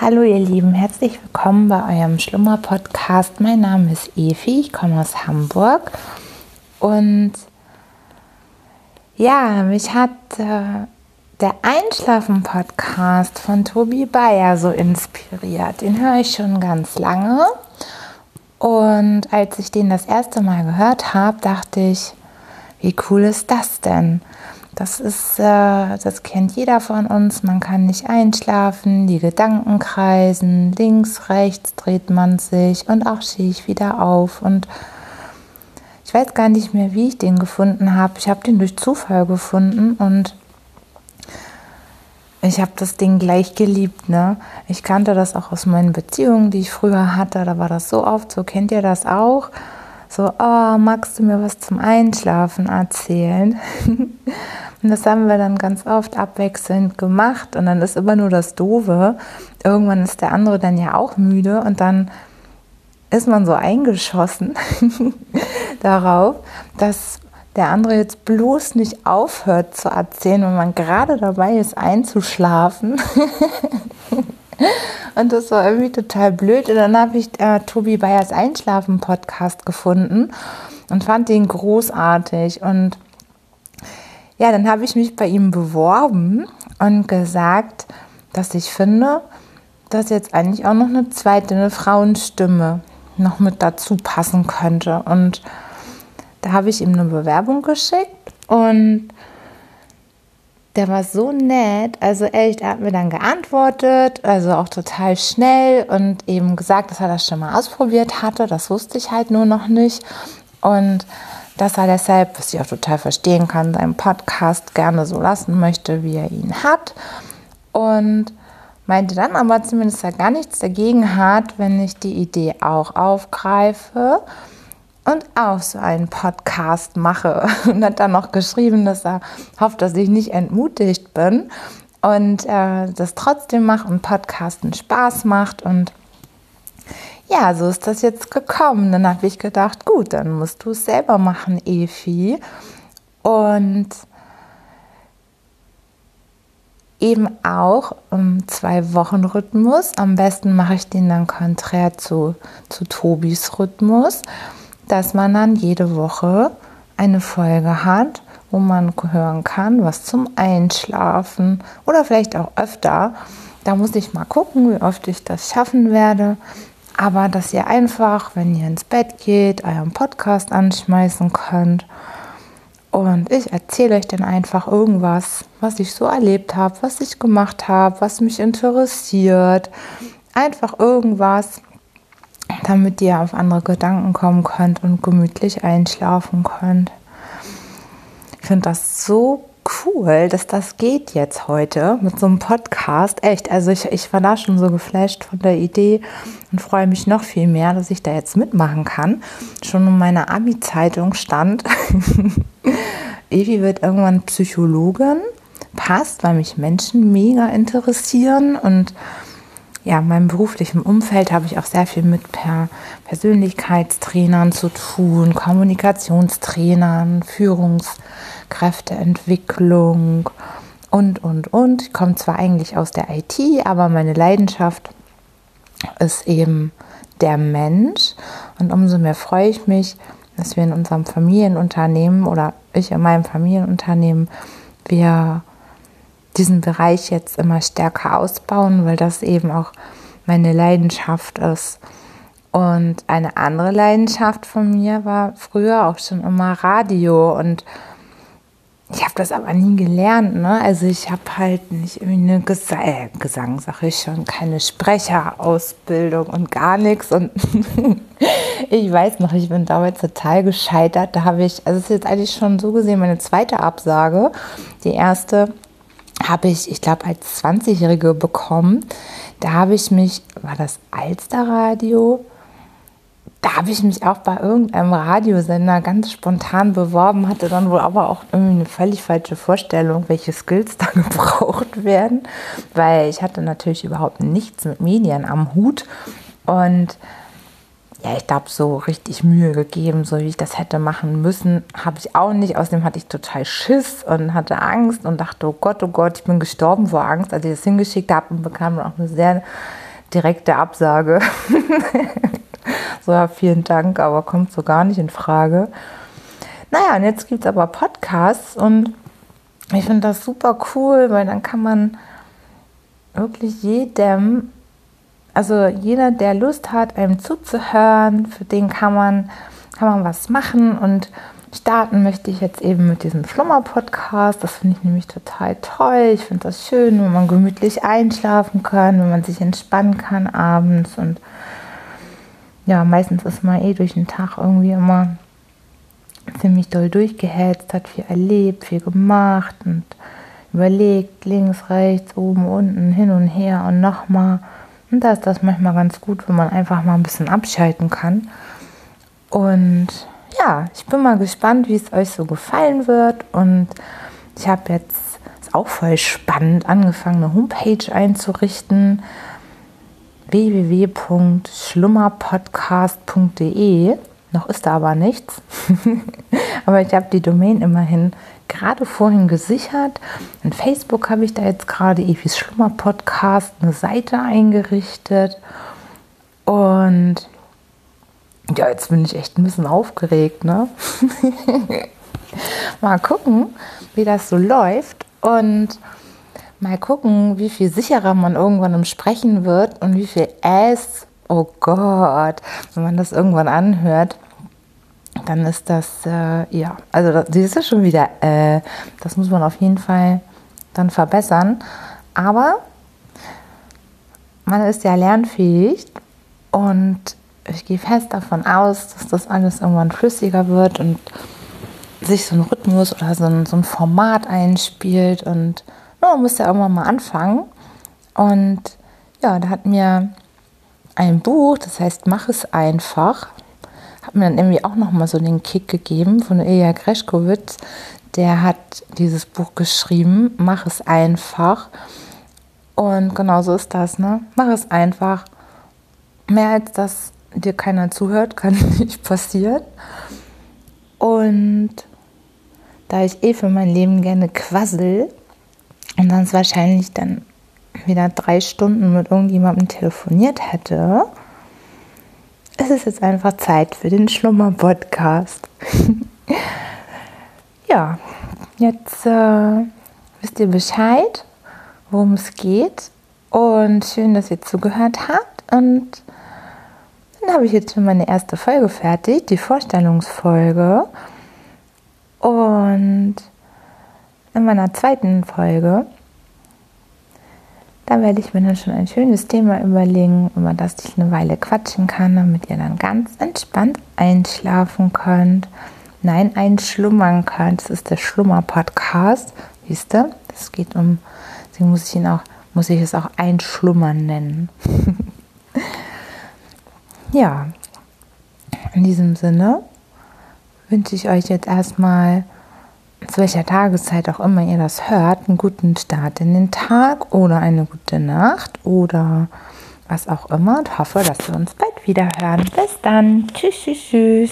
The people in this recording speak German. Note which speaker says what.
Speaker 1: Hallo ihr Lieben, herzlich willkommen bei eurem Schlummer-Podcast. Mein Name ist Evi, ich komme aus Hamburg und ja, mich hat äh, der Einschlafen-Podcast von Tobi Bayer so inspiriert. Den höre ich schon ganz lange und als ich den das erste Mal gehört habe, dachte ich, wie cool ist das denn? Das ist, äh, das kennt jeder von uns. Man kann nicht einschlafen, die Gedanken kreisen, links, rechts dreht man sich und auch stehe ich wieder auf. Und ich weiß gar nicht mehr, wie ich den gefunden habe. Ich habe den durch Zufall gefunden und ich habe das Ding gleich geliebt. Ne? Ich kannte das auch aus meinen Beziehungen, die ich früher hatte. Da war das so oft so. Kennt ihr das auch? So, oh, magst du mir was zum Einschlafen erzählen? und das haben wir dann ganz oft abwechselnd gemacht und dann ist immer nur das Doofe. Irgendwann ist der andere dann ja auch müde und dann ist man so eingeschossen darauf, dass der andere jetzt bloß nicht aufhört zu erzählen, wenn man gerade dabei ist einzuschlafen. Und das war irgendwie total blöd. Und dann habe ich äh, Tobi Bayers Einschlafen-Podcast gefunden und fand den großartig. Und ja, dann habe ich mich bei ihm beworben und gesagt, dass ich finde, dass jetzt eigentlich auch noch eine zweite, eine Frauenstimme noch mit dazu passen könnte. Und da habe ich ihm eine Bewerbung geschickt und der war so nett. Also echt, er hat mir dann geantwortet, also auch total schnell und eben gesagt, dass er das schon mal ausprobiert hatte. Das wusste ich halt nur noch nicht. Und dass er deshalb, was ich auch total verstehen kann, seinen Podcast gerne so lassen möchte, wie er ihn hat. Und meinte dann aber zumindest, dass er gar nichts dagegen hat, wenn ich die Idee auch aufgreife und auch so einen Podcast mache. Und hat dann noch geschrieben, dass er hofft, dass ich nicht entmutigt bin und äh, das trotzdem mache und Podcasten Spaß macht. Und ja, so ist das jetzt gekommen. Dann habe ich gedacht, gut, dann musst du es selber machen, Efi. Und eben auch im Zwei-Wochen-Rhythmus. Am besten mache ich den dann konträr zu, zu Tobis Rhythmus dass man dann jede Woche eine Folge hat, wo man hören kann, was zum Einschlafen oder vielleicht auch öfter. Da muss ich mal gucken, wie oft ich das schaffen werde. Aber dass ihr einfach, wenn ihr ins Bett geht, euren Podcast anschmeißen könnt. Und ich erzähle euch dann einfach irgendwas, was ich so erlebt habe, was ich gemacht habe, was mich interessiert. Einfach irgendwas, damit ihr auf andere Gedanken kommen könnt und gemütlich einschlafen könnt. Ich finde das so cool, dass das geht jetzt heute mit so einem Podcast. Echt, also ich, ich war da schon so geflasht von der Idee und freue mich noch viel mehr, dass ich da jetzt mitmachen kann. Schon in meiner Abi-Zeitung stand, Evi wird irgendwann Psychologin. Passt, weil mich Menschen mega interessieren und ja, in meinem beruflichen Umfeld habe ich auch sehr viel mit per Persönlichkeitstrainern zu tun, Kommunikationstrainern, Führungskräfteentwicklung und, und, und. Ich komme zwar eigentlich aus der IT, aber meine Leidenschaft ist eben der Mensch. Und umso mehr freue ich mich, dass wir in unserem Familienunternehmen oder ich in meinem Familienunternehmen, wir diesen Bereich jetzt immer stärker ausbauen, weil das eben auch meine Leidenschaft ist. Und eine andere Leidenschaft von mir war früher auch schon immer Radio und ich habe das aber nie gelernt. Ne? Also ich habe halt nicht irgendwie eine Gesa äh, Gesang, sage ich schon, keine Sprecherausbildung und gar nichts. Und ich weiß noch, ich bin damals total gescheitert. Da habe ich, also es ist jetzt eigentlich schon so gesehen meine zweite Absage. Die erste habe ich, ich glaube, als 20-Jährige bekommen. Da habe ich mich, war das Alsterradio? Da habe ich mich auch bei irgendeinem Radiosender ganz spontan beworben, hatte dann wohl aber auch irgendwie eine völlig falsche Vorstellung, welche Skills da gebraucht werden, weil ich hatte natürlich überhaupt nichts mit Medien am Hut und ja, ich glaube, so richtig Mühe gegeben, so wie ich das hätte machen müssen, habe ich auch nicht. Außerdem hatte ich total Schiss und hatte Angst und dachte, oh Gott, oh Gott, ich bin gestorben vor Angst, als ich das hingeschickt habe und bekam auch eine sehr direkte Absage. so, ja, vielen Dank, aber kommt so gar nicht in Frage. Naja, und jetzt gibt es aber Podcasts und ich finde das super cool, weil dann kann man wirklich jedem, also jeder, der Lust hat, einem zuzuhören, für den kann man, kann man was machen und starten möchte ich jetzt eben mit diesem Schlummer-Podcast. Das finde ich nämlich total toll. Ich finde das schön, wenn man gemütlich einschlafen kann, wenn man sich entspannen kann abends. Und ja, meistens ist man eh durch den Tag irgendwie immer ziemlich doll durchgehetzt, hat viel erlebt, viel gemacht und überlegt, links, rechts, oben, unten, hin und her und nochmal. Und da ist das manchmal ganz gut, wenn man einfach mal ein bisschen abschalten kann. Und ja, ich bin mal gespannt, wie es euch so gefallen wird. Und ich habe jetzt, ist auch voll spannend, angefangen, eine Homepage einzurichten. www.schlummerpodcast.de. Noch ist da aber nichts. aber ich habe die Domain immerhin gerade vorhin gesichert. In Facebook habe ich da jetzt gerade Evis Schlummer Podcast eine Seite eingerichtet. Und ja, jetzt bin ich echt ein bisschen aufgeregt, ne? mal gucken, wie das so läuft und mal gucken, wie viel sicherer man irgendwann im Sprechen wird und wie viel S, oh Gott, wenn man das irgendwann anhört, dann ist das, äh, ja, also das, ist schon wieder, äh, das muss man auf jeden Fall dann verbessern. Aber man ist ja lernfähig und ich gehe fest davon aus, dass das alles irgendwann flüssiger wird und sich so ein Rhythmus oder so ein, so ein Format einspielt. Und ja, man muss ja irgendwann mal anfangen. Und ja, da hat mir ein Buch, das heißt Mach es einfach, hat mir dann irgendwie auch nochmal so den Kick gegeben von Ilja Greschkowitz. Der hat dieses Buch geschrieben, Mach es einfach. Und genau so ist das, ne? Mach es einfach. Mehr als das dir keiner zuhört, kann nicht passieren. Und da ich eh für mein Leben gerne quassel und sonst wahrscheinlich dann wieder drei Stunden mit irgendjemandem telefoniert hätte, ist es jetzt einfach Zeit für den Schlummer-Podcast. ja, jetzt äh, wisst ihr Bescheid, worum es geht. Und schön, dass ihr zugehört habt. Und dann habe ich jetzt schon meine erste Folge fertig, die Vorstellungsfolge. Und in meiner zweiten Folge, da werde ich mir dann schon ein schönes Thema überlegen, über das ich eine Weile quatschen kann, damit ihr dann ganz entspannt einschlafen könnt. Nein, einschlummern könnt. Das ist der Schlummer-Podcast. Siehst du? Das geht um, deswegen muss ich ihn auch, muss ich es auch Einschlummern nennen. ja, in diesem Sinne wünsche ich euch jetzt erstmal, zu welcher Tageszeit auch immer ihr das hört, einen guten Start in den Tag oder eine gute Nacht oder was auch immer und hoffe, dass wir uns bald wieder hören. Bis dann. Tschüss, tschüss, tschüss.